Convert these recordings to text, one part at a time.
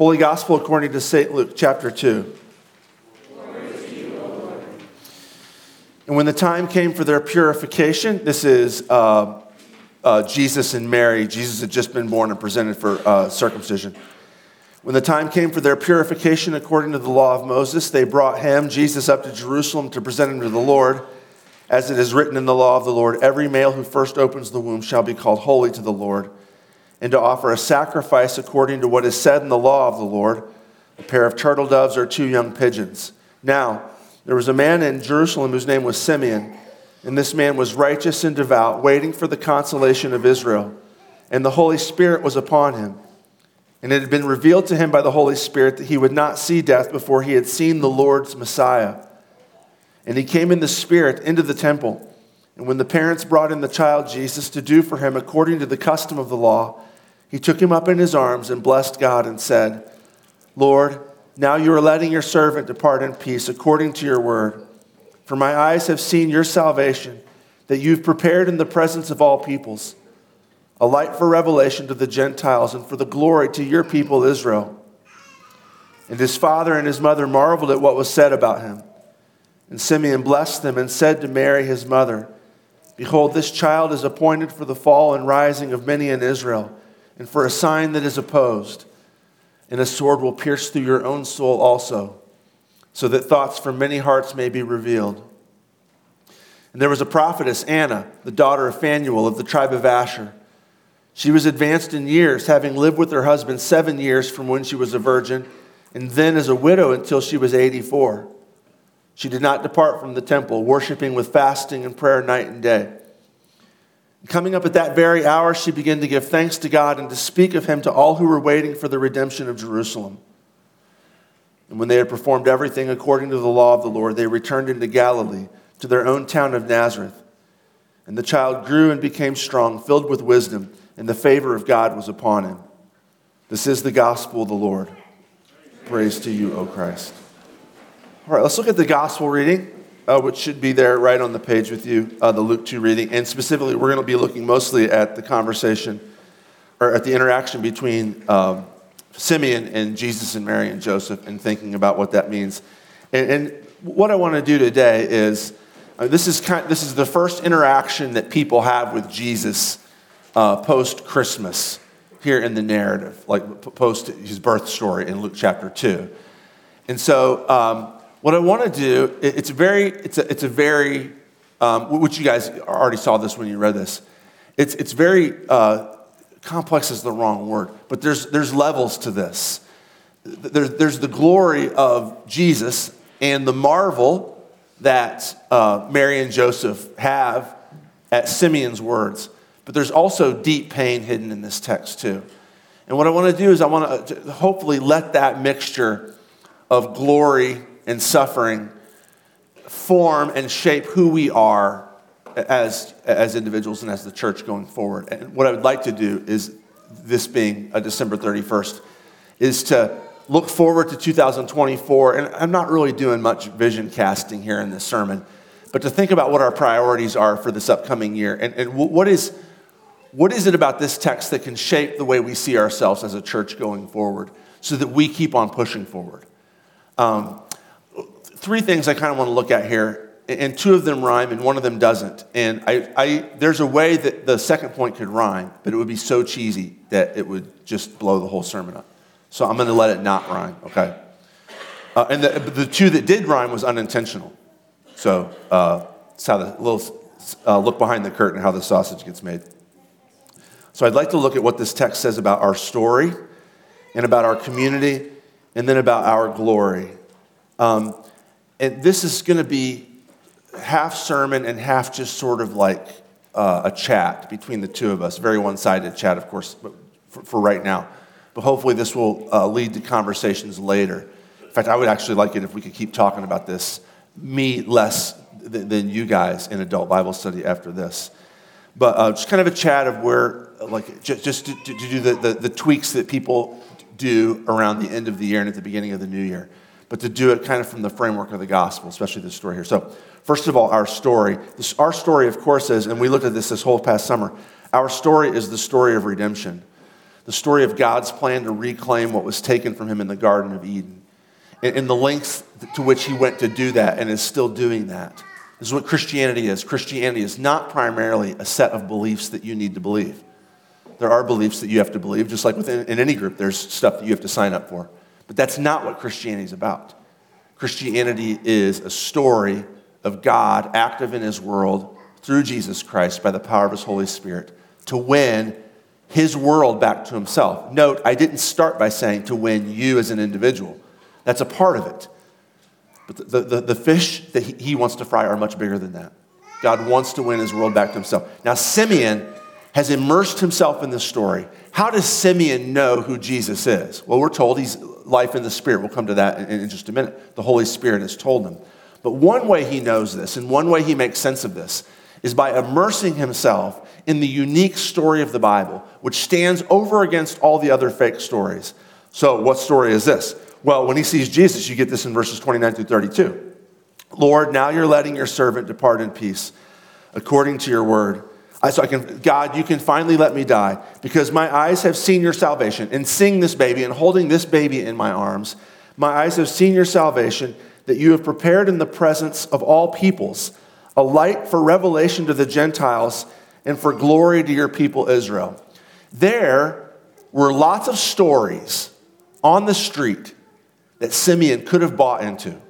Holy Gospel according to St. Luke, chapter 2. And when the time came for their purification, this is uh, uh, Jesus and Mary. Jesus had just been born and presented for uh, circumcision. When the time came for their purification according to the law of Moses, they brought him, Jesus, up to Jerusalem to present him to the Lord. As it is written in the law of the Lord, every male who first opens the womb shall be called holy to the Lord, and to offer a sacrifice according to what is said in the law of the Lord a pair of turtle doves or two young pigeons. Now, there was a man in Jerusalem whose name was Simeon, and this man was righteous and devout, waiting for the consolation of Israel. And the Holy Spirit was upon him. And it had been revealed to him by the Holy Spirit that he would not see death before he had seen the Lord's Messiah. And he came in the Spirit into the temple. And when the parents brought in the child Jesus to do for him according to the custom of the law, he took him up in his arms and blessed God and said, Lord, now you are letting your servant depart in peace according to your word. For my eyes have seen your salvation, that you've prepared in the presence of all peoples a light for revelation to the Gentiles and for the glory to your people Israel. And his father and his mother marveled at what was said about him. And Simeon blessed them and said to Mary, his mother, Behold, this child is appointed for the fall and rising of many in Israel, and for a sign that is opposed. And a sword will pierce through your own soul also, so that thoughts from many hearts may be revealed. And there was a prophetess, Anna, the daughter of Phanuel of the tribe of Asher. She was advanced in years, having lived with her husband seven years from when she was a virgin, and then as a widow until she was 84. She did not depart from the temple, worshiping with fasting and prayer night and day. Coming up at that very hour, she began to give thanks to God and to speak of him to all who were waiting for the redemption of Jerusalem. And when they had performed everything according to the law of the Lord, they returned into Galilee to their own town of Nazareth. And the child grew and became strong, filled with wisdom and the favor of God was upon him. This is the gospel of the Lord. Praise to you, O Christ. All right, let's look at the gospel reading, uh, which should be there right on the page with you, uh, the Luke 2 reading. And specifically, we're going to be looking mostly at the conversation or at the interaction between um, Simeon and Jesus and Mary and Joseph and thinking about what that means. And, and what I want to do today is uh, this, is kind, this is the first interaction that people have with Jesus uh, post Christmas here in the narrative, like post his birth story in Luke chapter 2. And so, um, what I want to do, it's very, it's a, it's a very, um, which you guys already saw this when you read this. It's, it's very, uh, complex is the wrong word, but there's, there's levels to this. There's, there's the glory of Jesus and the marvel that uh, Mary and Joseph have at Simeon's words. But there's also deep pain hidden in this text, too. And what I want to do is I want to hopefully let that mixture of glory and suffering form and shape who we are as, as individuals and as the church going forward. And what I would like to do is, this being a December 31st, is to look forward to 2024. And I'm not really doing much vision casting here in this sermon, but to think about what our priorities are for this upcoming year and, and what is what is it about this text that can shape the way we see ourselves as a church going forward so that we keep on pushing forward? Um, three things I kind of want to look at here, and two of them rhyme and one of them doesn't. And I, I, there's a way that the second point could rhyme, but it would be so cheesy that it would just blow the whole sermon up. So I'm going to let it not rhyme, okay? Uh, and the, the two that did rhyme was unintentional. So uh, it's how the little uh, look behind the curtain, how the sausage gets made. So I'd like to look at what this text says about our story and about our community and then about our glory. Um, and this is going to be half sermon and half just sort of like uh, a chat between the two of us. Very one sided chat, of course, for, for, right now. But hopefully, this will uh, lead to conversations later. In fact, I would actually like it if we could keep talking about this, me less than, than you guys in adult Bible study after this. But uh, just kind of a chat of where like just, just to, to, do the, the, the, tweaks that people do around the end of the year and at the beginning of the new year, but to do it kind of from the framework of the gospel, especially this story here. So, first of all, our story. This, our story, of course, is, and we looked at this this whole past summer, our story is the story of redemption. the story of God's plan to reclaim what was taken from him in the Garden of Eden, and, and the lengths to which he went to do that and is still doing that. This is what Christianity is. Christianity is not primarily a set of beliefs that you need to believe. There are beliefs that you have to believe, just like within in any group, there's stuff that you have to sign up for. But that's not what Christianity is about. Christianity is a story of God active in his world through Jesus Christ by the power of his Holy Spirit to win his world back to himself. Note, I didn't start by saying to win you as an individual. That's a part of it. But the, the, the fish that he, he wants to fry are much bigger than that. God wants to win his world back to himself. Now, Simeon has immersed himself in this story. How does Simeon know who Jesus is? Well, we're told he's life in the Spirit. We'll come to that in, in just a minute. The Holy Spirit has told him. But one way he knows this, and one way he makes sense of this, is by immersing himself in the unique story of the Bible, which stands over against all the other fake stories. So, what story is this? Well, when he sees Jesus, you get this in verses 29 through 32. Lord, now you're letting your servant depart in peace according to your word. I, so I can, God, you can finally let me die because my eyes have seen your salvation. And seeing this baby and holding this baby in my arms, my eyes have seen your salvation that you have prepared in the presence of all peoples, a light for revelation to the Gentiles and for glory to your people Israel. There were lots of stories on the street that Simeon could have bought into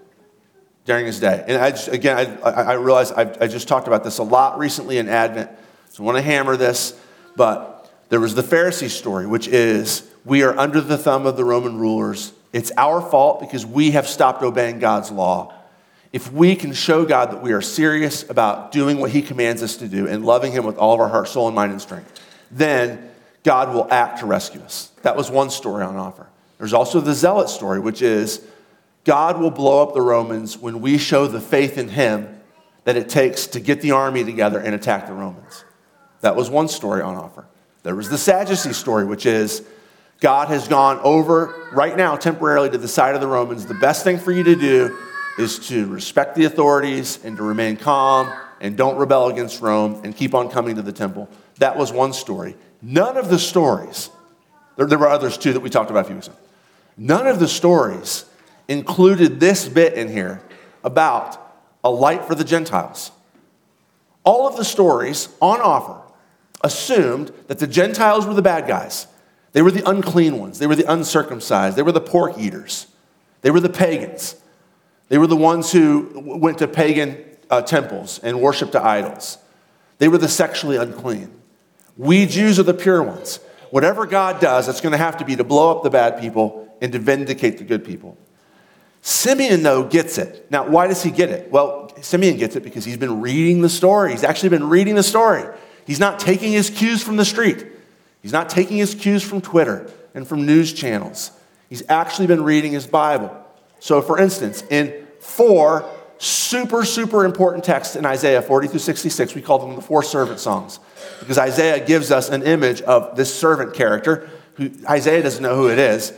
during his day. And I just, again, I, I realize I've, I just talked about this a lot recently in Advent, so I want to hammer this. But there was the Pharisee story, which is we are under the thumb of the Roman rulers. It's our fault because we have stopped obeying God's law. If we can show God that we are serious about doing what He commands us to do and loving Him with all of our heart, soul, and mind and strength, then God will act to rescue us. That was one story on offer. There's also the zealot story, which is God will blow up the Romans when we show the faith in Him that it takes to get the army together and attack the Romans. That was one story on offer. There was the Sadducee story, which is God has gone over right now temporarily to the side of the Romans. The best thing for you to do is to respect the authorities and to remain calm and don't rebel against Rome and keep on coming to the temple. That was one story. None of the stories, there, there were others too that we talked about a few weeks ago. None of the stories included this bit in here about a light for the Gentiles. All of the stories on offer assumed that the Gentiles were the bad guys. They were the unclean ones. They were the uncircumcised. They were the pork eaters. They were the pagans. They were the ones who went to pagan uh, temples and worshiped to idols. They were the sexually unclean. We Jews are the pure ones. Whatever God does, it's going to have to be to blow up the bad people and to vindicate the good people. Simeon, though, gets it. Now, why does he get it? Well, Simeon gets it because he's been reading the story. He's actually been reading the story. He's not taking his cues from the street, he's not taking his cues from Twitter and from news channels. He's actually been reading his Bible. So, for instance, in four super, super important texts in Isaiah 40 through 66, we call them the four servant songs because Isaiah gives us an image of this servant character who Isaiah doesn't know who it is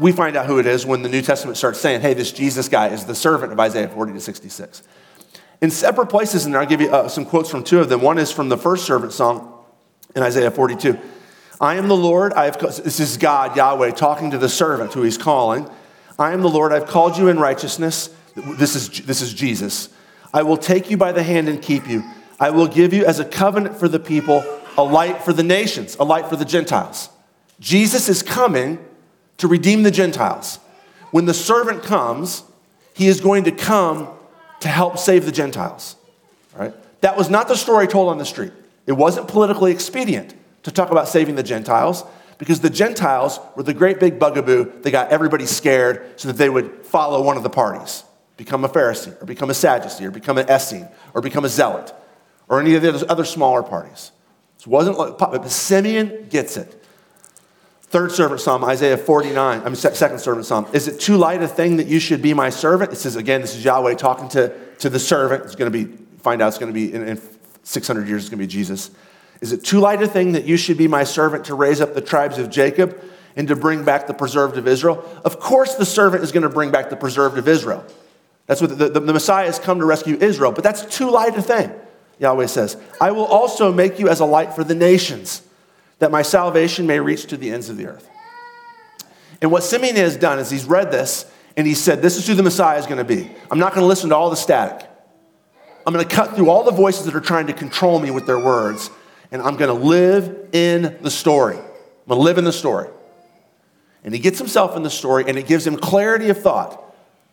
we find out who it is when the New Testament starts saying, hey, this Jesus guy is the servant of Isaiah 40 to 66. In separate places in there, I'll give you uh, some quotes from two of them. One is from the first servant song in Isaiah 42. I am the Lord, I have, this is God, Yahweh, talking to the servant who he's calling. I am the Lord, I've called you in righteousness. This is, this is Jesus. I will take you by the hand and keep you. I will give you as a covenant for the people, a light for the nations, a light for the Gentiles. Jesus is coming to redeem the Gentiles. When the servant comes, he is going to come to help save the Gentiles. Right? That was not the story told on the street. It wasn't politically expedient to talk about saving the Gentiles because the Gentiles were the great big bugaboo that got everybody scared so that they would follow one of the parties, become a Pharisee, or become a Sadducee, or become an Essene, or become a Zealot, or any of the other smaller parties. It wasn't like, but Simeon gets it. Third servant song, Isaiah 49, I mean, second servant song. Is it too light a thing that you should be my servant? It says, again, this is Yahweh talking to, to the servant. It's going to be, find out it's going to be, in, in 600 years, it's going to be Jesus. Is it too light a thing that you should be my servant to raise up the tribes of Jacob and to bring back the preserved of Israel? Of course, the servant is going to bring back the preserved of Israel. That's what the, the, the Messiah has come to rescue Israel, but that's too light a thing, Yahweh says. I will also make you as a light for the nations that my salvation may reach to the ends of the earth. And what Simeon has done is he's read this and he said, This is who the Messiah is going to be. I'm not going to listen to all the static. I'm going to cut through all the voices that are trying to control me with their words, and I'm going to live in the story. I'm going to live in the story. And he gets himself in the story, and it gives him clarity of thought.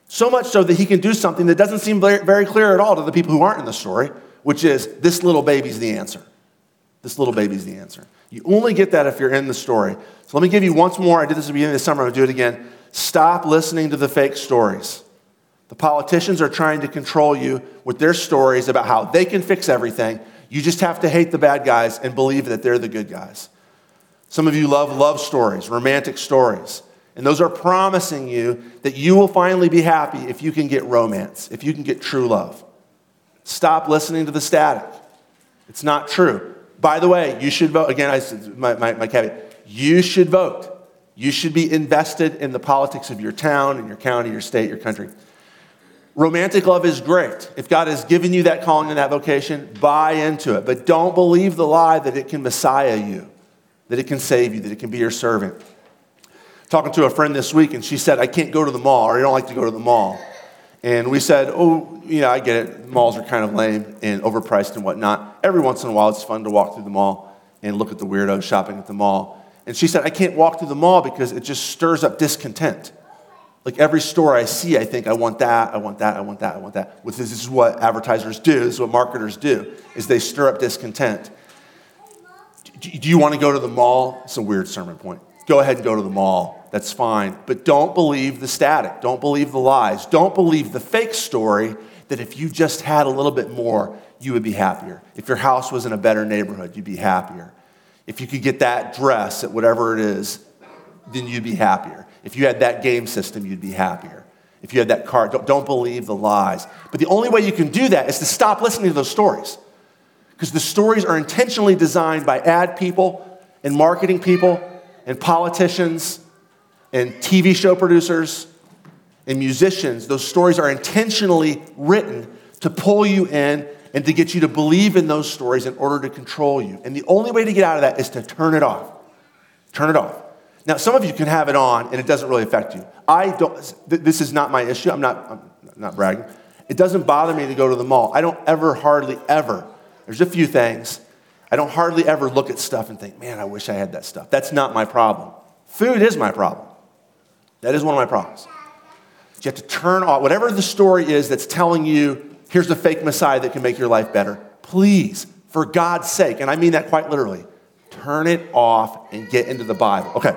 So much so that he can do something that doesn't seem very clear at all to the people who aren't in the story, which is this little baby's the answer. This little baby's the answer. You only get that if you're in the story. So let me give you once more. I did this at the beginning of the summer. To do it again. Stop listening to the fake stories. The politicians are trying to control you with their stories about how they can fix everything. You just have to hate the bad guys and believe that they're the good guys. Some of you love love stories, romantic stories. And those are promising you that you will finally be happy if you can get romance, if you can get true love. Stop listening to the static. It's not true. By the way, you should vote. Again, I, my, my, my caveat. You should vote. You should be invested in the politics of your town, in your county, your state, your country. Romantic love is great. If God has given you that calling and that vocation, buy into it. But don't believe the lie that it can messiah you, that it can save you, that it can be your servant. Talking to a friend this week, and she said, I can't go to the mall, or I don't like to go to the mall. And we said, Oh, yeah, I get it. Malls are kind of lame and overpriced and whatnot. Every once in a while, it's fun to walk through the mall and look at the weirdos shopping at the mall. And she said, I can't walk through the mall because it just stirs up discontent. Like every store I see, I think, I want that, I want that, I want that, I want that. This is what advertisers do, this is what marketers do, is they stir up discontent. Do you want to go to the mall? It's a weird sermon point. Go ahead and go to the mall. That's fine. But don't believe the static. Don't believe the lies. Don't believe the fake story that if you just had a little bit more, you would be happier. If your house was in a better neighborhood, you'd be happier. If you could get that dress at whatever it is, then you'd be happier. If you had that game system, you'd be happier. If you had that car, don't, don't believe the lies. But the only way you can do that is to stop listening to those stories. Because the stories are intentionally designed by ad people and marketing people and politicians and TV show producers and musicians. Those stories are intentionally written to pull you in and to get you to believe in those stories in order to control you. And the only way to get out of that is to turn it off. Turn it off. Now, some of you can have it on and it doesn't really affect you. I don't, this is not my issue. I'm not, I'm not bragging. It doesn't bother me to go to the mall. I don't ever, hardly ever, there's a few things. I don't hardly ever look at stuff and think, man, I wish I had that stuff. That's not my problem. Food is my problem. That is one of my problems. You have to turn off whatever the story is that's telling you here's the fake Messiah that can make your life better. Please, for God's sake, and I mean that quite literally, turn it off and get into the Bible. Okay,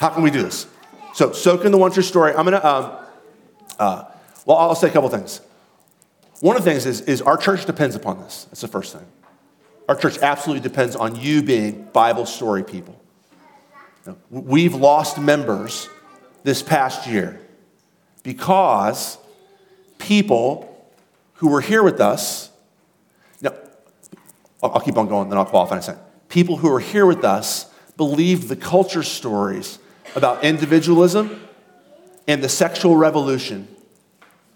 how can we do this? So, soak in the one true story. I'm gonna, um, uh, well, I'll say a couple things. One of the things is, is our church depends upon this. That's the first thing. Our church absolutely depends on you being Bible story people. we've lost members this past year because people who were here with us, now, I'll keep on going, then I'll qualify in a second. People who were here with us believed the culture stories about individualism and the sexual revolution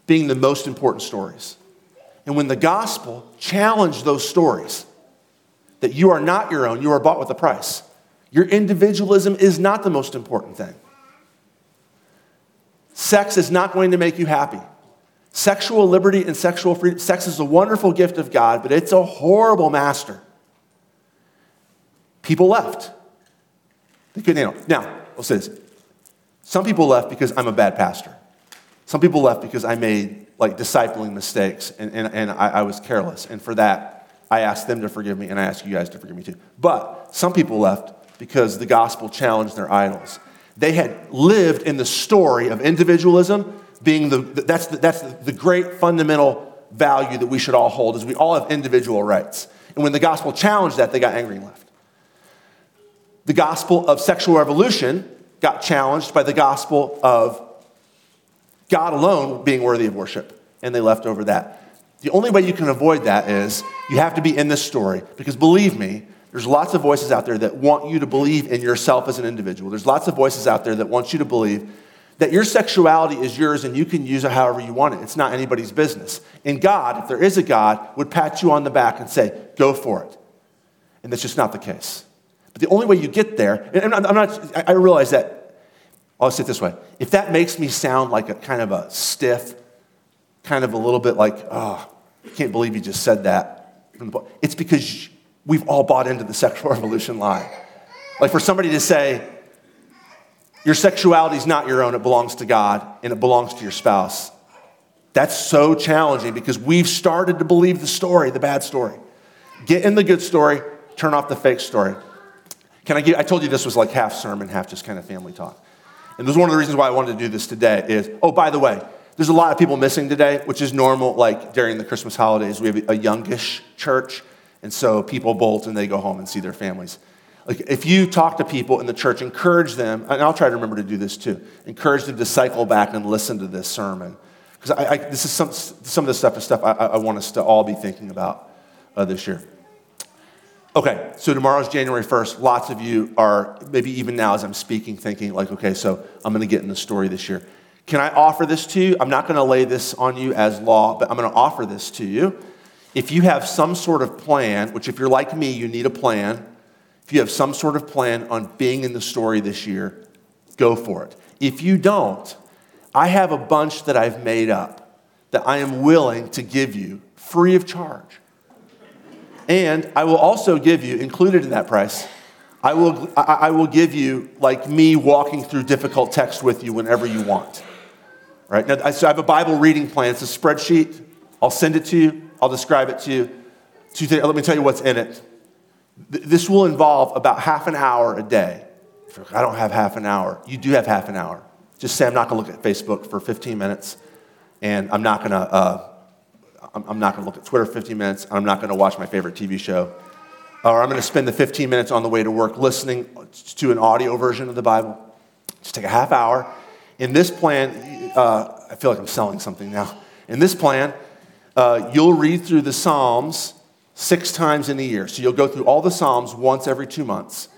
being the most important stories. And when the gospel challenged those stories, that you are not your own, you are bought with a price. Your individualism is not the most important thing. Sex is not going to make you happy. Sexual liberty and sexual freedom, sex is a wonderful gift of God, but it's a horrible master. People left. They couldn't handle. it. Now, I'll say this. Some people left because I'm a bad pastor. Some people left because I made like discipling mistakes and, and, and I, I was careless. And for that, I asked them to forgive me and I ask you guys to forgive me too. But some people left because the gospel challenged their idols. They had lived in the story of individualism being the, that's, the, that's the great fundamental value that we should all hold is we all have individual rights. And when the gospel challenged that, they got angry and left. The gospel of sexual revolution got challenged by the gospel of God alone being worthy of worship, and they left over that. The only way you can avoid that is you have to be in this story, because believe me, there's lots of voices out there that want you to believe in yourself as an individual. There's lots of voices out there that want you to believe that your sexuality is yours and you can use it however you want it. It's not anybody's business. And God, if there is a God, would pat you on the back and say, go for it. And that's just not the case. But the only way you get there, and I'm not, I realize that, I'll say it this way if that makes me sound like a kind of a stiff, kind of a little bit like, oh, I can't believe you just said that. It's because we've all bought into the sexual revolution lie. Like for somebody to say, your sexuality is not your own, it belongs to God and it belongs to your spouse. That's so challenging because we've started to believe the story, the bad story. Get in the good story, turn off the fake story. Can I give, I told you this was like half sermon, half just kind of family talk. And this is one of the reasons why I wanted to do this today is, oh, by the way, there's a lot of people missing today, which is normal. Like during the Christmas holidays, we have a youngish church, and so people bolt and they go home and see their families. Like if you talk to people in the church, encourage them, and I'll try to remember to do this too. Encourage them to cycle back and listen to this sermon, because this is some some of the stuff and stuff I, I, want us to all be thinking about uh, this year. Okay, so tomorrow's January 1st. Lots of you are, maybe even now as I'm speaking, thinking, like, okay, so I'm going to get in the story this year. Can I offer this to you? I'm not going to lay this on you as law, but I'm going to offer this to you. If you have some sort of plan, which if you're like me, you need a plan, if you have some sort of plan on being in the story this year, go for it. If you don't, I have a bunch that I've made up that I am willing to give you free of charge. And I will also give you, included in that price, I will, I will give you like me walking through difficult text with you whenever you want. Right? Now, so I have a Bible reading plan. It's a spreadsheet. I'll send it to you. I'll describe it to you. Tuesday, let me tell you what's in it. This will involve about half an hour a day. I don't have half an hour. You do have half an hour. Just say, I'm not going to look at Facebook for 15 minutes, and I'm not going to uh, I'm not going to look at Twitter 15 minutes. And I'm not going to watch my favorite TV show. Or I'm going to spend the 15 minutes on the way to work listening to an audio version of the Bible. Just take a half hour. In this plan, uh, I feel like I'm selling something now. In this plan, uh, you'll read through the Psalms six times in a year. So you'll go through all the Psalms once every two months.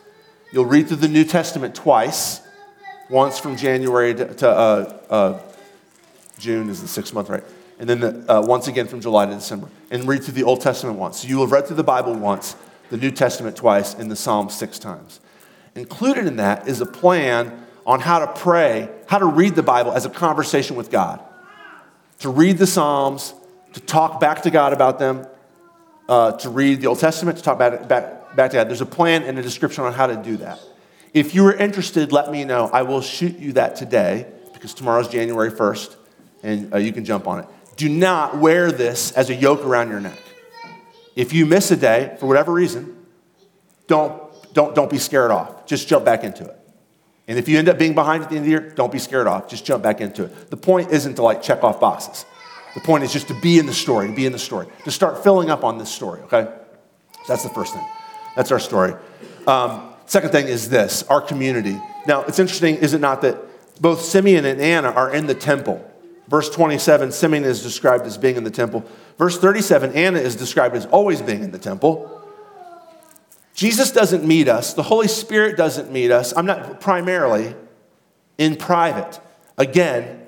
You'll read through the New Testament twice, once from January to, to uh, uh June is the sixth month, right? and then the, uh, once again from July to December, and read through the Old Testament once. So you will have read through the Bible once, the New Testament twice, and the Psalms six times. Included in that is a plan on how to pray, how to read the Bible as a conversation with God. To read the Psalms, to talk back to God about them, uh, to read the Old Testament, to talk back, back, back to God. There's a plan and a description on how to do that. If you are interested, let me know. I will shoot you that today because tomorrow's January 1st and uh, you can jump on it do not wear this as a yoke around your neck. If you miss a day, for whatever reason, don't, don't, don't be scared off. Just jump back into it. And if you end up being behind at the end of the year, don't be scared off. Just jump back into it. The point isn't to like check off boxes. The point is just to be in the story, to be in the story, to start filling up on this story, okay? So that's the first thing. That's our story. Um, second thing is this our community. Now, it's interesting, is it not, that both Simeon and Anna are in the temple. Verse 27, Simeon is described as being in the temple. Verse 37, Anna is described as always being in the temple. Jesus doesn't meet us, the Holy Spirit doesn't meet us. I'm not primarily in private. Again,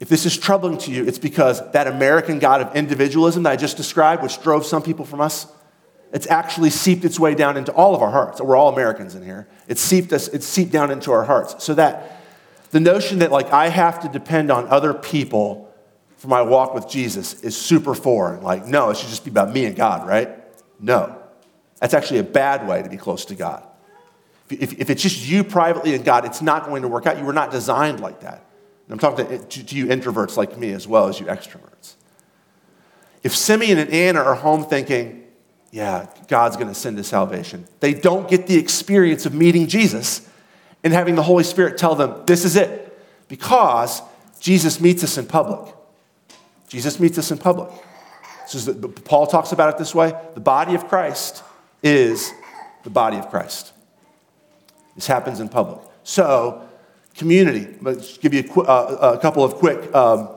if this is troubling to you, it's because that American God of individualism that I just described, which drove some people from us, it's actually seeped its way down into all of our hearts. We're all Americans in here. It's seeped us, it's seeped down into our hearts. So that the notion that like I have to depend on other people for my walk with Jesus is super foreign. Like, no, it should just be about me and God, right? No. That's actually a bad way to be close to God. If, if it's just you privately and God, it's not going to work out. You were not designed like that. I'm talking to, to, to you introverts like me as well as you extroverts. If Simeon and Anna are home thinking, yeah, God's going to send us salvation, they don't get the experience of meeting Jesus and having the Holy Spirit tell them, this is it. Because Jesus meets us in public. Jesus meets us in public. So Paul talks about it this way the body of Christ is the body of Christ. This happens in public. So, community. Let's give you a, qu- uh, a couple of quick um,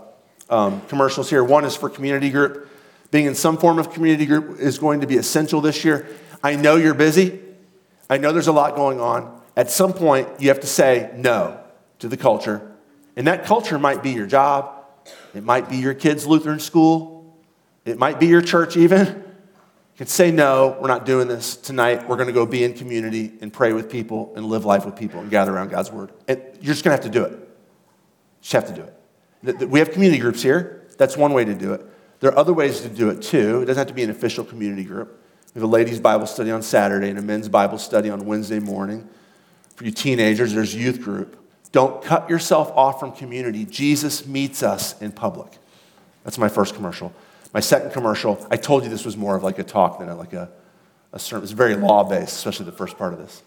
um, commercials here. One is for community group. Being in some form of community group is going to be essential this year. I know you're busy. I know there's a lot going on at some point, you have to say no to the culture. And that culture might be your job, it might be your kids' Lutheran school, it might be your church, even. You can say, no, we're not doing this tonight. We're going to go be in community and pray with people and live life with people and gather around God's word. And you're just going to have to do it. You just have to do it. We have community groups here. That's one way to do it. There are other ways to do it too. It doesn't have to be an official community group. We have a ladies' Bible study on Saturday and a men's Bible study on Wednesday morning. For you teenagers, there's youth group. Don't cut yourself off from community. Jesus meets us in public. That's my first commercial. My second commercial, I told you this was more of like a talk than a, like a, a sermon. It's very law based, especially the first part of this.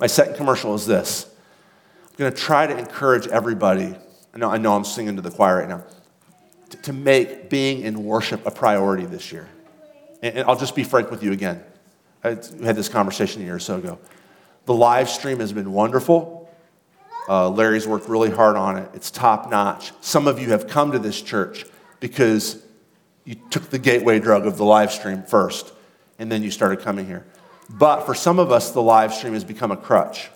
My second commercial is this I'm going to try to encourage everybody. I know, I know I'm singing to the choir right now. To, make being in worship a priority this year. And, and I'll just be frank with you again. I had this conversation a year or so ago. The live stream has been wonderful. Uh, Larry's worked really hard on it. It's top notch. Some of you have come to this church because you took the gateway drug of the live stream first, and then you started coming here. But for some of us, the live stream has become a crutch.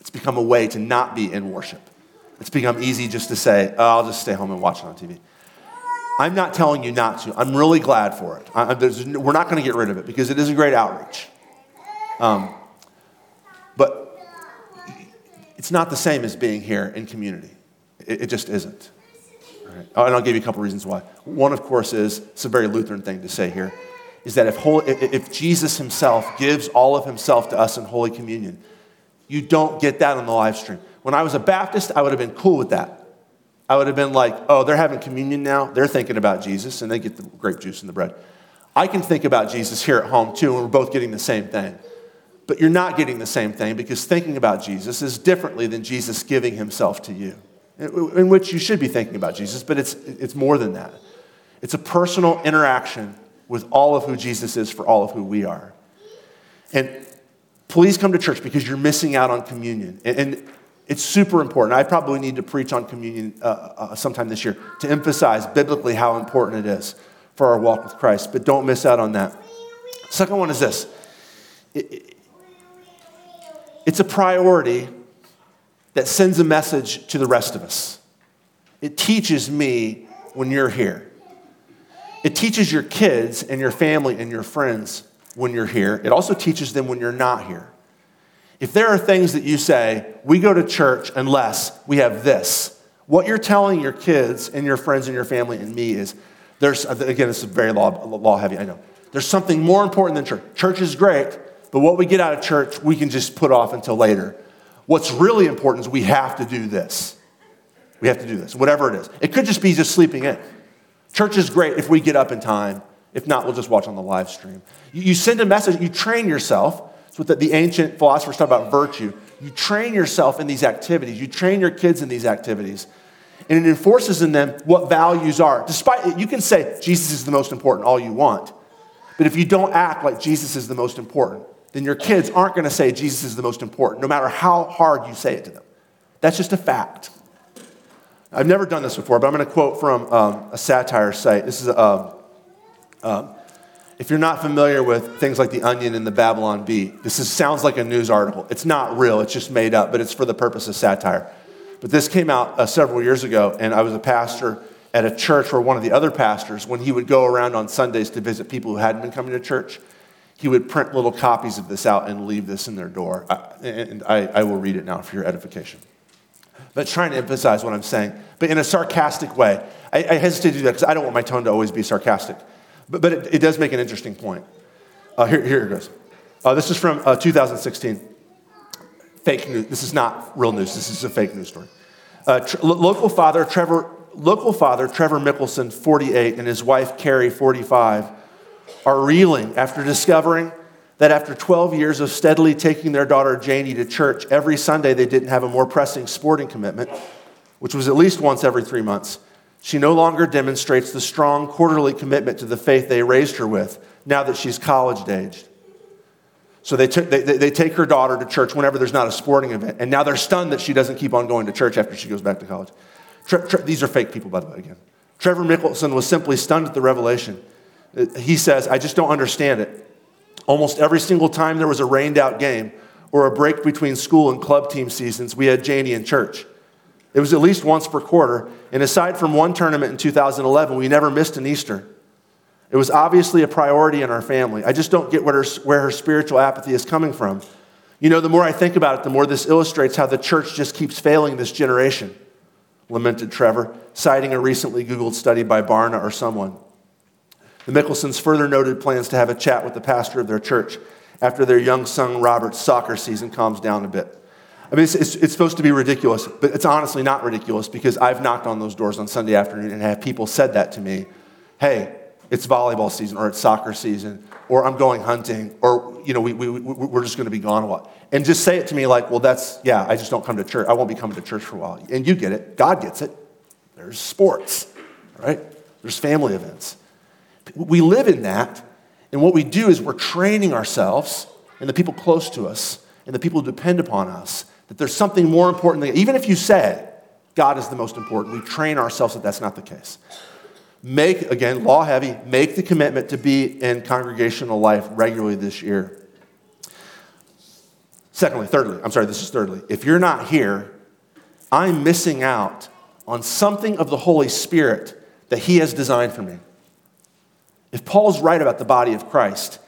It's become a way to not be in worship. It's become easy just to say, oh, I'll just stay home and watch it on TV. I'm not telling you not to. I'm really glad for it. I, we're not going to get rid of it because it is a great outreach. Um, but it's not the same as being here in community. It, it just isn't. Right. And I'll give you a couple reasons why. One, of course, is it's a very Lutheran thing to say here, is that if, Holy, if Jesus himself gives all of himself to us in Holy Communion, you don't get that on the live stream. When I was a Baptist, I would have been cool with that. I would have been like, oh, they're having communion now. They're thinking about Jesus, and they get the grape juice and the bread. I can think about Jesus here at home too, and we're both getting the same thing. But you're not getting the same thing because thinking about Jesus is differently than Jesus giving himself to you in which you should be thinking about Jesus, but it's, it's more than that. It's a personal interaction with all of who Jesus is for all of who we are. And please come to church because you're missing out on communion. And, and it's super important. I probably need to preach on communion uh, uh, sometime this year to emphasize biblically how important it is for our walk with Christ, but don't miss out on that. Second one is this it, it, it's a priority that sends a message to the rest of us. It teaches me when you're here. It teaches your kids and your family and your friends when you're here. It also teaches them when you're not here. If there are things that you say, we go to church unless we have this, what you're telling your kids and your friends and your family and me is there's, again, this is very law, law heavy, I know. There's something more important than church. Church is great, but what we get out of church, we can just put off until later. What's really important is we have to do this. We have to do this, whatever it is. It could just be just sleeping in. Church is great if we get up in time. If not, we'll just watch on the live stream. You, send a message, you train yourself. It's what the, the ancient philosophers talk about virtue. You train yourself in these activities, you train your kids in these activities. And it enforces in them what values are. Despite you can say Jesus is the most important all you want. But if you don't act like Jesus is the most important, then your kids aren't going to say Jesus is the most important, no matter how hard you say it to them. That's just a fact. I've never done this before, but I'm going to quote from um, a satire site. This is um, um, if you're not familiar with things like The Onion and the Babylon Bee, this is, sounds like a news article. It's not real, it's just made up, but it's for the purpose of satire. But this came out uh, several years ago, and I was a pastor at a church where one of the other pastors, when he would go around on Sundays to visit people who hadn't been coming to church, he would print little copies of this out and leave this in their door. and I, I will read it now for your edification. But trying to emphasize what I'm saying, but in a sarcastic way. I, I hesitate to do that because I don't want my tone to always be sarcastic. But, but it, it does make an interesting point. Uh, here, here it goes. Uh, this is from uh, 2016. Fake news. This is not real news. This is a fake news story. Uh, tr- local father Trevor, local father Trevor Mickelson, 48, and his wife Carrie, 45 are reeling after discovering that after 12 years of steadily taking their daughter Janie to church every Sunday, they didn't have a more pressing sporting commitment, which was at least once every three months. She no longer demonstrates the strong quarterly commitment to the faith they raised her with now that she's college aged. So they, t- they, they take her daughter to church whenever there's not a sporting event, and now they're stunned that she doesn't keep on going to church after she goes back to college. Tre- tre- these are fake people, by the way, again. Trevor Mickelson was simply stunned at the revelation he says, I just don't understand it. Almost every single time there was a rained out game or a break between school and club team seasons, we had Janie in church. It was at least once per quarter. And aside from one tournament in 2011, we never missed an Easter. It was obviously a priority in our family. I just don't get where her, where her spiritual apathy is coming from. You know, the more I think about it, the more this illustrates how the church just keeps failing this generation, lamented Trevor, citing a recently Googled study by Barna or someone. The Mickelsons further noted plans to have a chat with the pastor of their church after their young son Robert's soccer season calms down a bit. I mean, it's, it's, it's, supposed to be ridiculous, but it's honestly not ridiculous because I've knocked on those doors on Sunday afternoon and have people said that to me. Hey, it's volleyball season or it's soccer season or I'm going hunting or, you know, we, we, we're just going to be gone a while. And just say it to me like, well, that's, yeah, I just don't come to church. I won't be coming to church for a while. And you get it. God gets it. There's sports, right? There's family events. We live in that. And what we do is we're training ourselves and the people close to us and the people who depend upon us that there's something more important than, even if you say God is the most important, we train ourselves that that's not the case. Make, again, law heavy, make the commitment to be in congregational life regularly this year. Secondly, thirdly, I'm sorry, this is thirdly. If you're not here, I'm missing out on something of the Holy Spirit that He has designed for me. If Paul's right about the body of Christ,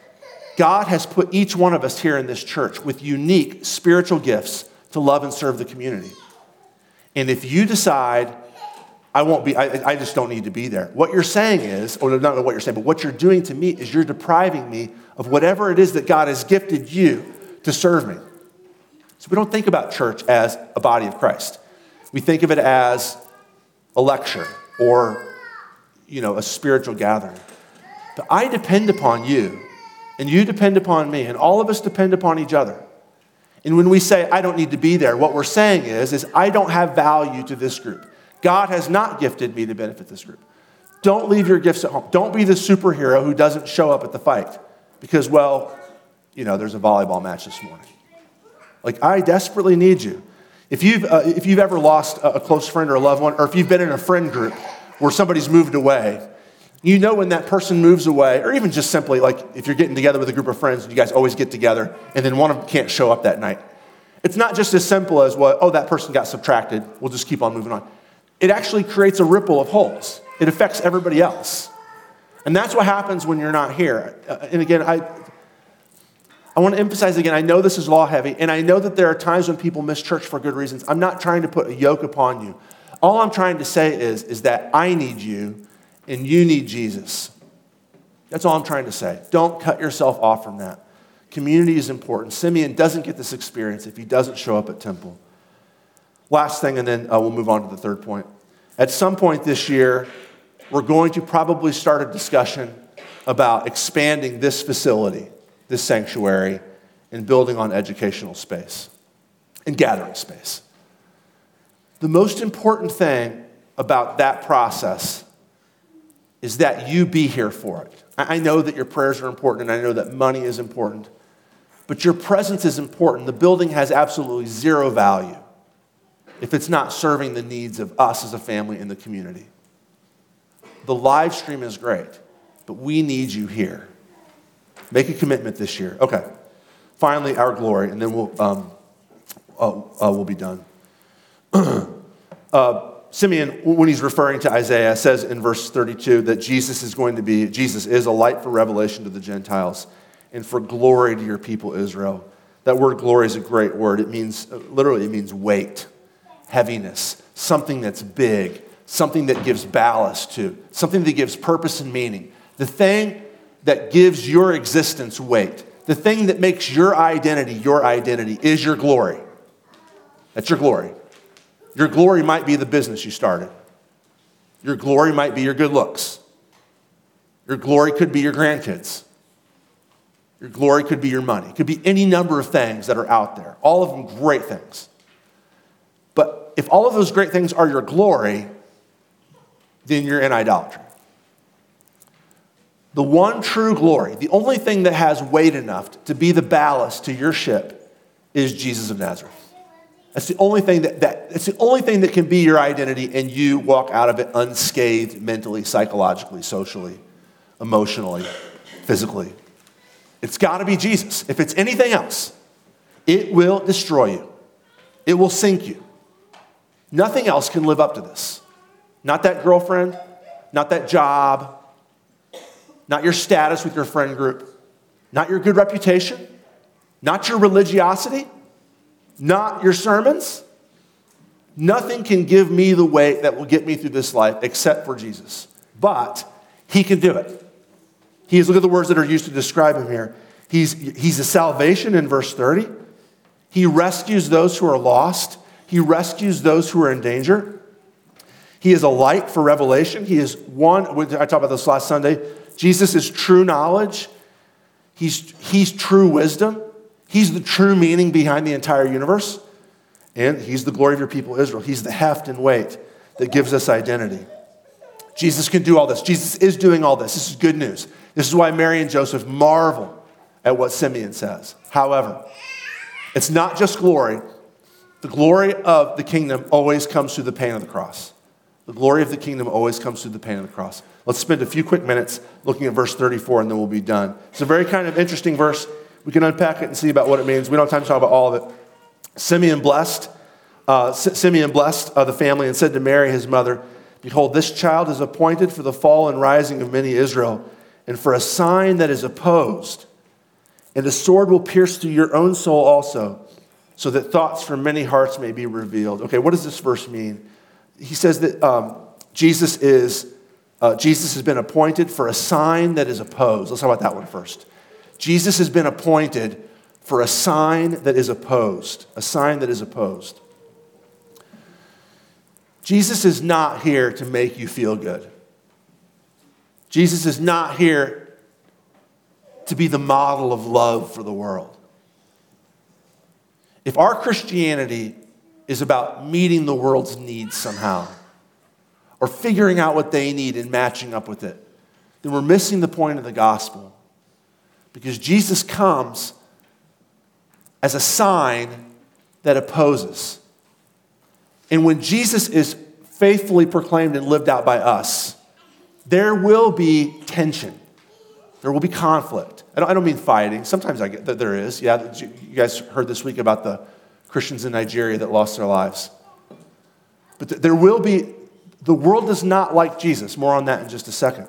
God has put each one of us here in this church with unique spiritual gifts to love and serve the community. And if you decide, I won't be, I, I just don't need to be there, what you're saying is, oh, or not what you're saying, but what you're doing to me is you're depriving me of whatever it is that God has gifted you to serve me. So we don't think about church as a body of Christ. We think of it as a lecture or, you know, a spiritual gathering. But I depend upon you, and you depend upon me, and all of us depend upon each other. And when we say, I don't need to be there, what we're saying is, is I don't have value to this group. God has not gifted me to benefit this group. Don't leave your gifts at home. Don't be the superhero who doesn't show up at the fight because, well, you know, there's a volleyball match this morning. Like, I desperately need you. If you've, uh, if you've ever lost a, a close friend or a loved one, or if you've been in a friend group where somebody's moved away, you know when that person moves away, or even just simply like if you're getting together with a group of friends and you guys always get together and then one of them can't show up that night. It's not just as simple as, well, oh, that person got subtracted. We'll just keep on moving on. It actually creates a ripple of holes, it affects everybody else. And that's what happens when you're not here. Uh, and again, I, I want to emphasize again, I know this is law heavy, and I know that there are times when people miss church for good reasons. I'm not trying to put a yoke upon you. All I'm trying to say is, is that I need you and you need Jesus. That's all I'm trying to say. Don't cut yourself off from that. Community is important. Simeon doesn't get this experience if he doesn't show up at temple. Last thing, and then uh, we'll move on to the third point. At some point this year, we're going to probably start a discussion about expanding this facility, this sanctuary, and building on educational space and gathering space. The most important thing about that process is that you be here for it. I know that your prayers are important and I know that money is important, but your presence is important. The building has absolutely zero value if it's not serving the needs of us as a family in the community. The live stream is great, but we need you here. Make a commitment this year. Okay. Finally, our glory, and then we'll, um, uh, uh, we'll be done. uh, Simeon, when he's referring to Isaiah, says in verse 32 that Jesus is going to be, Jesus is a light for revelation to the Gentiles and for glory to your people Israel. That word glory is a great word. It means, literally, it means weight, heaviness, something that's big, something that gives ballast to, something that gives purpose and meaning. The thing that gives your existence weight, the thing that makes your identity your identity is your glory. That's your glory. Your glory might be the business you started. Your glory might be your good looks. Your glory could be your grandkids. Your glory could be your money. It could be any number of things that are out there, all of them great things. But if all of those great things are your glory, then you're in idolatry. The one true glory, the only thing that has weight enough to be the ballast to your ship, is Jesus of Nazareth. That's the only thing that, that it's the only thing that can be your identity, and you walk out of it unscathed mentally, psychologically, socially, emotionally, physically. It's got to be Jesus. If it's anything else, it will destroy you. It will sink you. Nothing else can live up to this. Not that girlfriend, not that job, not your status with your friend group, not your good reputation, not your religiosity, not your sermons. Nothing can give me the weight that will get me through this life except for Jesus. But he can do it. He is, look at the words that are used to describe him here. He's, he's a salvation in verse 30. He rescues those who are lost. He rescues those who are in danger. He is a light for revelation. He is one, I talked about this last Sunday. Jesus is true knowledge. He's, he's true wisdom. He's the true meaning behind the entire universe. And he's the glory of your people, Israel. He's the heft and weight that gives us identity. Jesus can do all this. Jesus is doing all this. This is good news. This is why Mary and Joseph marvel at what Simeon says. However, it's not just glory. The glory of the kingdom always comes through the pain of the cross. The glory of the kingdom always comes through the pain of the cross. Let's spend a few quick minutes looking at verse 34 and then we'll be done. It's a very kind of interesting verse. We can unpack it and see about what it means. We don't have time to talk about all of it. Simeon blessed, uh, Simeon blessed uh, the family and said to Mary, his mother, Behold, this child is appointed for the fall and rising of many Israel, and for a sign that is opposed. And the sword will pierce through your own soul also, so that thoughts from many hearts may be revealed. Okay, what does this verse mean? He says that um, Jesus is uh, Jesus has been appointed for a sign that is opposed. Let's talk about that one first. Jesus has been appointed for a sign that is opposed. A sign that is opposed. Jesus is not here to make you feel good. Jesus is not here to be the model of love for the world. If our Christianity is about meeting the world's needs somehow, or figuring out what they need and matching up with it, then we're missing the point of the gospel. Because Jesus comes as a sign that opposes. And when Jesus is faithfully proclaimed and lived out by us, there will be tension. There will be conflict. I don't, I don't mean fighting. Sometimes I get that there is. Yeah, you guys heard this week about the Christians in Nigeria that lost their lives. But there will be, the world does not like Jesus. More on that in just a second.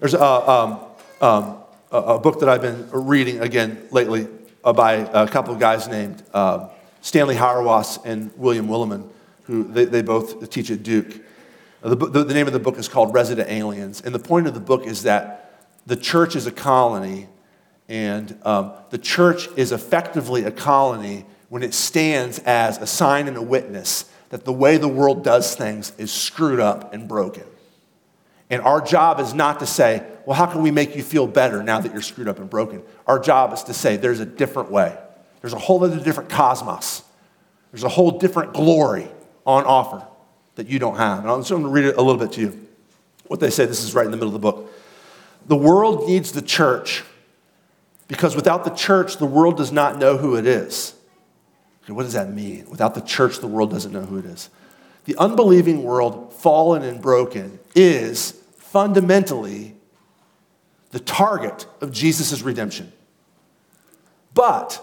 There's a, um, um, a book that I've been reading again lately uh, by a couple of guys named uh, Stanley Hauerwas and William Willimon, who they, they both teach at Duke. The, the, the name of the book is called Resident Aliens. And the point of the book is that the church is a colony, and um, the church is effectively a colony when it stands as a sign and a witness that the way the world does things is screwed up and broken. And our job is not to say, well, how can we make you feel better now that you're screwed up and broken? Our job is to say, there's a different way. There's a whole other different cosmos. There's a whole different glory on offer that you don't have. And I'm just going to read it a little bit to you. What they say, this is right in the middle of the book. The world needs the church because without the church, the world does not know who it is. Okay, what does that mean? Without the church, the world doesn't know who it is. The unbelieving world, fallen and broken, is fundamentally the target of Jesus' redemption. But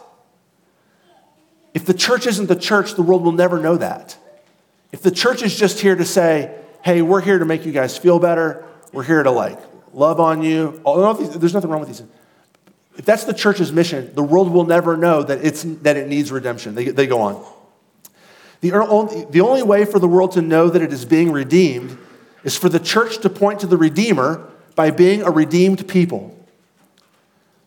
if the church isn't the church, the world will never know that. If the church is just here to say, hey, we're here to make you guys feel better, we're here to like love on you, there's nothing wrong with these. If that's the church's mission, the world will never know that, it's, that it needs redemption. They, they go on. The the only way for the world to know that it is being redeemed is for the church to point to the Redeemer by being a redeemed people.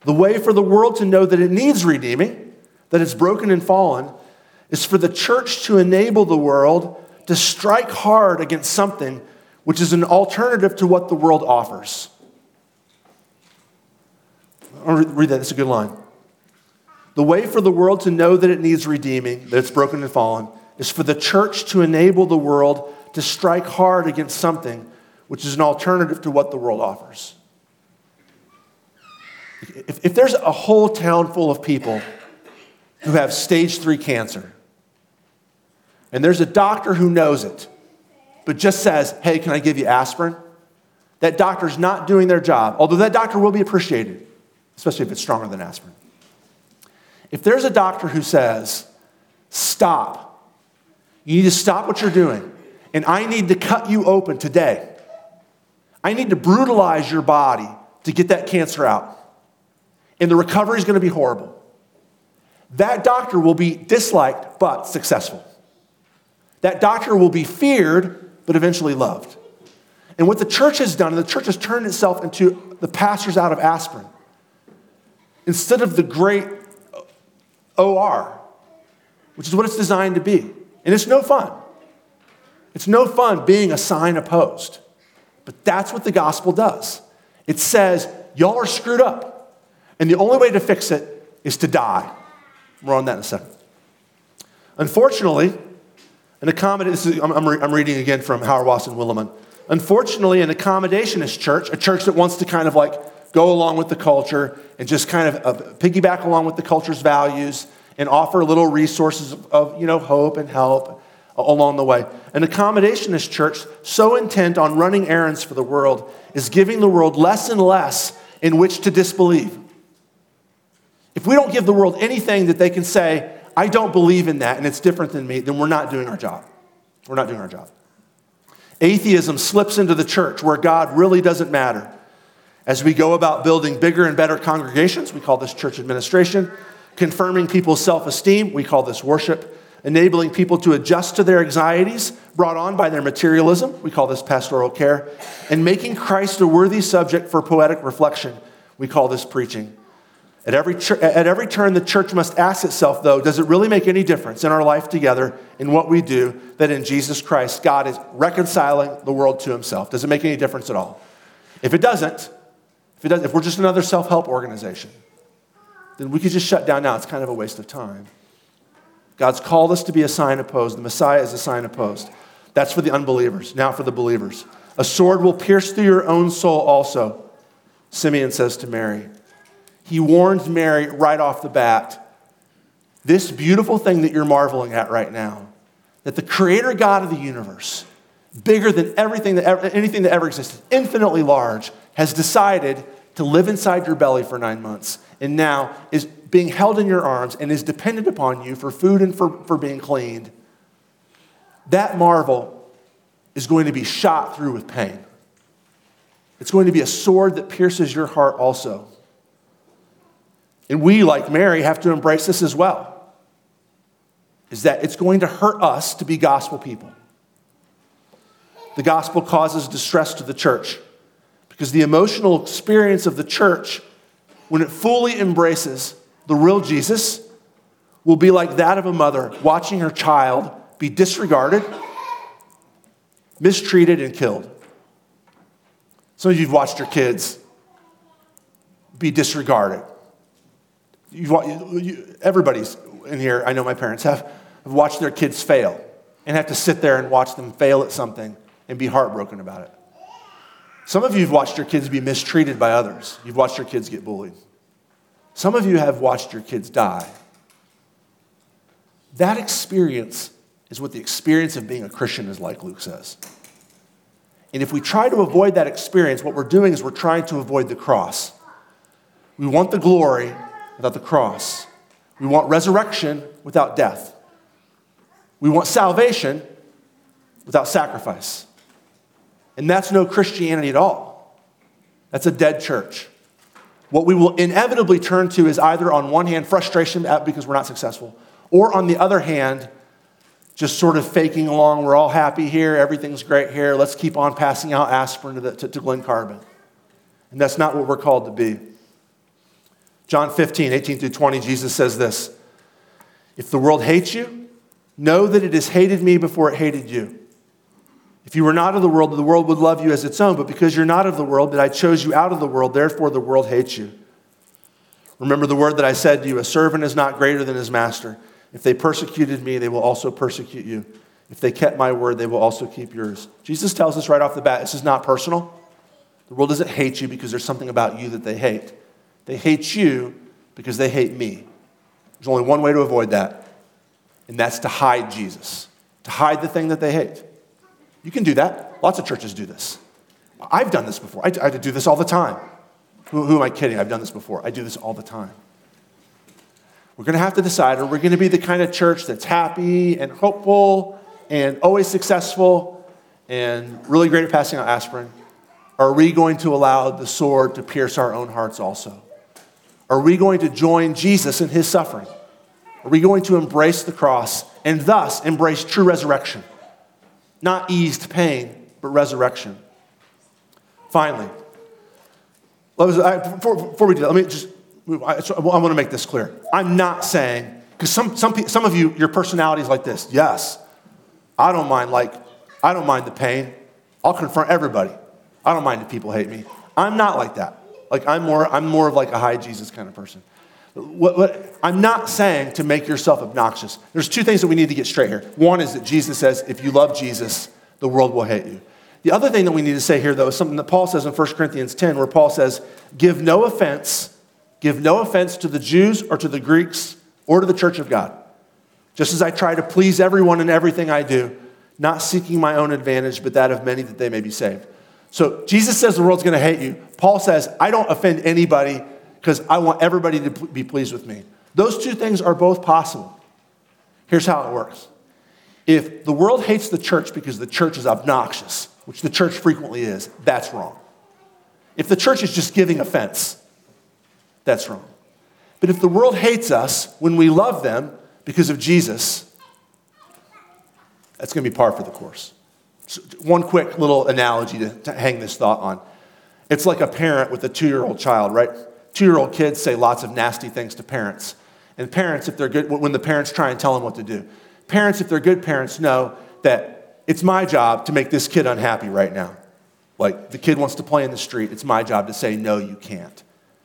The way for the world to know that it needs redeeming, that it's broken and fallen, is for the church to enable the world to strike hard against something which is an alternative to what the world offers. I'll read that, it's a good line. The way for the world to know that it needs redeeming, that it's broken and fallen, is for the church to enable the world to strike hard against something which is an alternative to what the world offers. If, if there's a whole town full of people who have stage three cancer, and there's a doctor who knows it, but just says, hey, can I give you aspirin? That doctor's not doing their job, although that doctor will be appreciated, especially if it's stronger than aspirin. If there's a doctor who says, stop, you need to stop what you're doing, and I need to cut you open today. I need to brutalize your body to get that cancer out. And the recovery is going to be horrible. That doctor will be disliked but successful. That doctor will be feared but eventually loved. And what the church has done, and the church has turned itself into the pastors out of aspirin. Instead of the great OR, which is what it's designed to be. And it's no fun. It's no fun being a sign opposed. But that's what the gospel does. It says, y'all are screwed up. And the only way to fix it is to die. More on that in a second. Unfortunately, an accommodation, I'm, I'm, I'm, reading again from Hauerwas Willimon. Unfortunately, an accommodationist church, a church that wants to kind of like go along with the culture and just kind of uh, piggyback along with the culture's values and offer little resources of, of you know, hope and help along the way. An accommodationist church, so intent on running errands for the world, is giving the world less and less in which to disbelieve. If we don't give the world anything that they can say, I don't believe in that and it's different than me, then we're not doing our job. We're not doing our job. Atheism slips into the church where God really doesn't matter. As we go about building bigger and better congregations, we call this church administration, confirming people's self esteem, we call this worship, enabling people to adjust to their anxieties brought on by their materialism, we call this pastoral care, and making Christ a worthy subject for poetic reflection, we call this preaching. At every, at every turn, the church must ask itself, though, does it really make any difference in our life together, in what we do, that in Jesus Christ, God is reconciling the world to himself? Does it make any difference at all? If it doesn't, if, it does, if we're just another self help organization, then we could just shut down now. It's kind of a waste of time. God's called us to be a sign opposed. The Messiah is a sign opposed. That's for the unbelievers. Now for the believers. A sword will pierce through your own soul also, Simeon says to Mary he warns Mary right off the bat this beautiful thing that you're marveling at right now, that the creator God of the universe, bigger than everything that ever, anything that ever existed, infinitely large, has decided to live inside your belly for nine months and now is being held in your arms and is dependent upon you for food and for, for being cleaned. That marvel is going to be shot through with pain. It's going to be a sword that pierces your heart also. And we, like Mary, have to embrace this as well. Is that it's going to hurt us to be gospel people. The gospel causes distress to the church because the emotional experience of the church, when it fully embraces the real Jesus, will be like that of a mother watching her child be disregarded, mistreated, and killed. Some of you have watched your kids be disregarded, you, everybody's in here, I know my parents have, have watched their kids fail and have to sit there and watch them fail at something and be heartbroken about it. Some of you have watched your kids be mistreated by others. You've watched your kids get bullied. Some of you have watched your kids die. That experience is what the experience of being a Christian is like, Luke says. And if we try to avoid that experience, what we're doing is we're trying to avoid the cross. We want the glory, without the cross. We want resurrection without death. We want salvation without sacrifice. And that's no Christianity at all. That's a dead church. What we will inevitably turn to is either, on one hand, frustration because we're not successful, or on the other hand, just sort of faking along. We're all happy here. Everything's great here. Let's keep on passing out aspirin to, the, to, to Glen Carbon. And that's not what we're called to be. John 15, 18 through 20, Jesus says this If the world hates you, know that it has hated me before it hated you. If you were not of the world, the world would love you as its own, but because you're not of the world, that I chose you out of the world, therefore the world hates you. Remember the word that I said to you a servant is not greater than his master. If they persecuted me, they will also persecute you. If they kept my word, they will also keep yours. Jesus tells us right off the bat this is not personal. The world doesn't hate you because there's something about you that they hate. They hate you because they hate me. There's only one way to avoid that, and that's to hide Jesus, to hide the thing that they hate. You can do that. Lots of churches do this. I've done this before. I, I do this all the time. Who, who am I kidding? I've done this before. I do this all the time. We're going to have to decide are we going to be the kind of church that's happy and hopeful and always successful and really great at passing out aspirin? are we going to allow the sword to pierce our own hearts also? Are we going to join Jesus in his suffering? Are we going to embrace the cross and thus embrace true resurrection? Not eased pain, but resurrection. Finally, before, we do that, let me just, I want to make this clear. I'm not saying, because some, some, some of you, your personality is like this. Yes, I don't mind, like, I don't mind the pain. I'll confront everybody. I don't mind if people hate me. I'm not like that. Like, I'm more, I'm more of like a high Jesus kind of person. What, what, I'm not saying to make yourself obnoxious. There's two things that we need to get straight here. One is that Jesus says, if you love Jesus, the world will hate you. The other thing that we need to say here, though, is something that Paul says in 1 Corinthians 10, where Paul says, Give no offense, give no offense to the Jews or to the Greeks or to the church of God. Just as I try to please everyone in everything I do, not seeking my own advantage, but that of many that they may be saved. So Jesus says the world's going to hate you. Paul says, I don't offend anybody because I want everybody to be pleased with me. Those two things are both possible. Here's how it works if the world hates the church because the church is obnoxious, which the church frequently is, that's wrong. If the church is just giving offense, that's wrong. But if the world hates us when we love them because of Jesus, that's going to be par for the course. So one quick little analogy to, to hang this thought on. It's like a parent with a two year old child, right? Two year old kids say lots of nasty things to parents. And parents, if they're good, when the parents try and tell them what to do, parents, if they're good parents, know that it's my job to make this kid unhappy right now. Like the kid wants to play in the street, it's my job to say, no, you can't.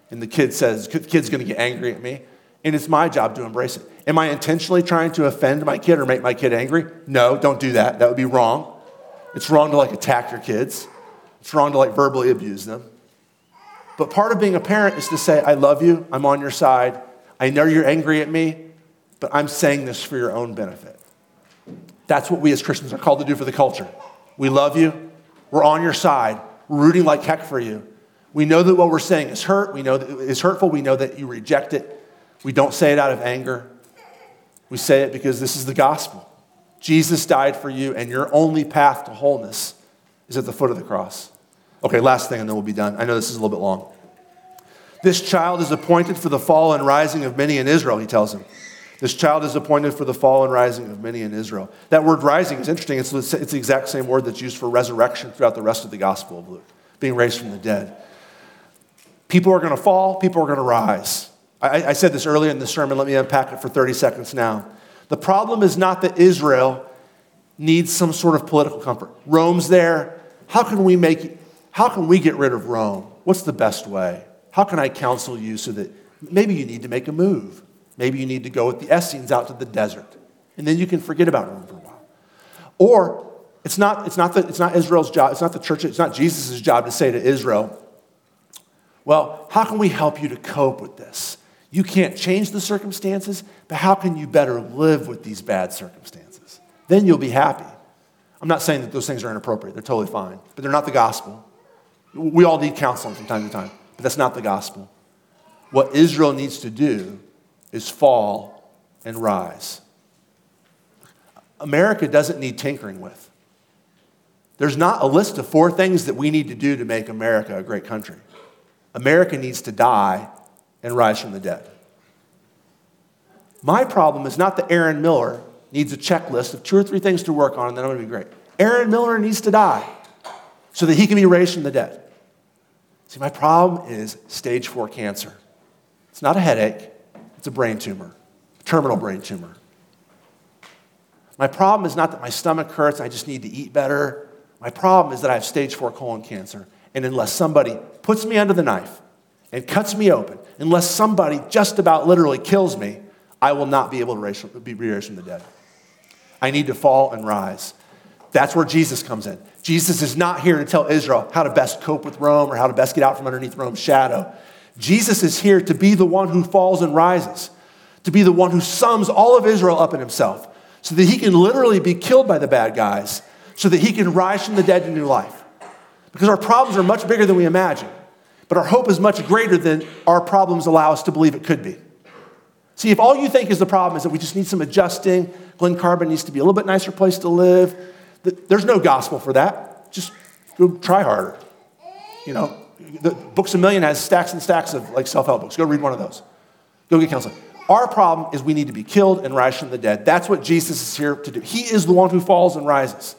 And the kid says, the kid's gonna get angry at me, and it's my job to embrace it. Am I intentionally trying to offend my kid or make my kid angry? No, don't do that. That would be wrong. It's wrong to like attack your kids. It's wrong to like verbally abuse them. But part of being a parent is to say, I love you, I'm on your side. I know you're angry at me, but I'm saying this for your own benefit. That's what we as Christians are called to do for the culture. We love you, we're on your side, we're rooting like heck for you. We know that what we're saying is hurt, we know that it's hurtful, we know that you reject it. We don't say it out of anger. We say it because this is the gospel. Jesus died for you, and your only path to wholeness is at the foot of the cross. Okay, last thing, and then we'll be done. I know this is a little bit long. This child is appointed for the fall and rising of many in Israel, he tells him. This child is appointed for the fall and rising of many in Israel. That word rising is interesting. It's, it's the exact same word that's used for resurrection throughout the rest of the Gospel of Luke, being raised from the dead. People are going to fall, people are going to rise. I, I said this earlier in the sermon. Let me unpack it for 30 seconds now. The problem is not that Israel needs some sort of political comfort. Rome's there. How can we make how can we get rid of Rome? What's the best way? How can I counsel you so that maybe you need to make a move? Maybe you need to go with the Essenes out to the desert, and then you can forget about Rome for a while. Or it's not, it's not, the, it's not Israel's job, it's not the church, it's not Jesus' job to say to Israel, well, how can we help you to cope with this? You can't change the circumstances, but how can you better live with these bad circumstances? Then you'll be happy. I'm not saying that those things are inappropriate, they're totally fine, but they're not the gospel. We all need counseling from time to time, but that's not the gospel. What Israel needs to do is fall and rise. America doesn't need tinkering with. There's not a list of four things that we need to do to make America a great country. America needs to die and rise from the dead. My problem is not that Aaron Miller needs a checklist of two or three things to work on and then I'm going to be great. Aaron Miller needs to die so that he can be raised from the dead. See, my problem is stage four cancer. It's not a headache, it's a brain tumor, a terminal brain tumor. My problem is not that my stomach hurts, I just need to eat better. My problem is that I have stage four colon cancer. And unless somebody puts me under the knife and cuts me open, unless somebody just about literally kills me, I will not be able to be raised from the dead. I need to fall and rise. That's where Jesus comes in. Jesus is not here to tell Israel how to best cope with Rome or how to best get out from underneath Rome's shadow. Jesus is here to be the one who falls and rises, to be the one who sums all of Israel up in himself, so that he can literally be killed by the bad guys, so that he can rise from the dead to new life. Because our problems are much bigger than we imagine, but our hope is much greater than our problems allow us to believe it could be. See, if all you think is the problem is that we just need some adjusting, Glen Carbon needs to be a little bit nicer place to live, there's no gospel for that. Just go try harder. You know, the Books a Million has stacks and stacks of like self-help books. Go read one of those. Go get counseling. Our problem is we need to be killed and rise from the dead. That's what Jesus is here to do. He is the one who falls and rises.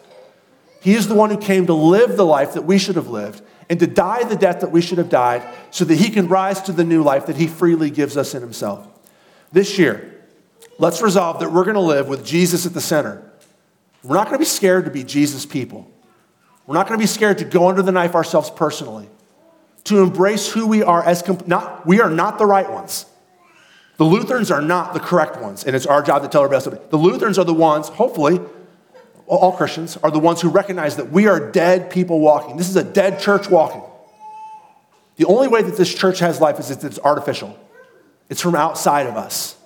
He is the one who came to live the life that we should have lived and to die the death that we should have died so that he can rise to the new life that he freely gives us in himself. This year, let's resolve that we're going to live with Jesus at the center. We're not going to be scared to be Jesus people. We're not going to be scared to go under the knife ourselves personally, to embrace who we are as comp- not we are not the right ones. The Lutherans are not the correct ones, and it's our job to tell our best. The Lutherans are the ones, hopefully, all Christians are the ones who recognize that we are dead people walking. This is a dead church walking. The only way that this church has life is that it's artificial. It's from outside of us.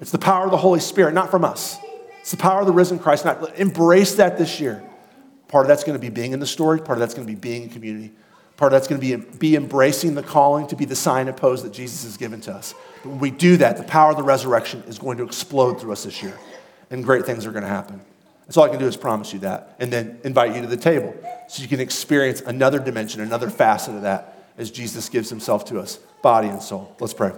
It's the power of the Holy Spirit, not from us. It's the power of the risen Christ. Not, embrace that this year. Part of that's going to be being in the story. Part of that's going to be being in community. Part of that's going to be, be embracing the calling to be the sign and pose that Jesus has given to us. But when we do that, the power of the resurrection is going to explode through us this year, and great things are going to happen. That's all I can do is promise you that, and then invite you to the table so you can experience another dimension, another facet of that as Jesus gives himself to us, body and soul. Let's pray.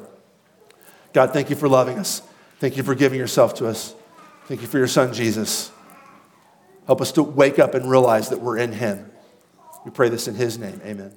God, thank you for loving us. Thank you for giving yourself to us. Thank you for your son, Jesus. Help us to wake up and realize that we're in him. We pray this in his name. Amen.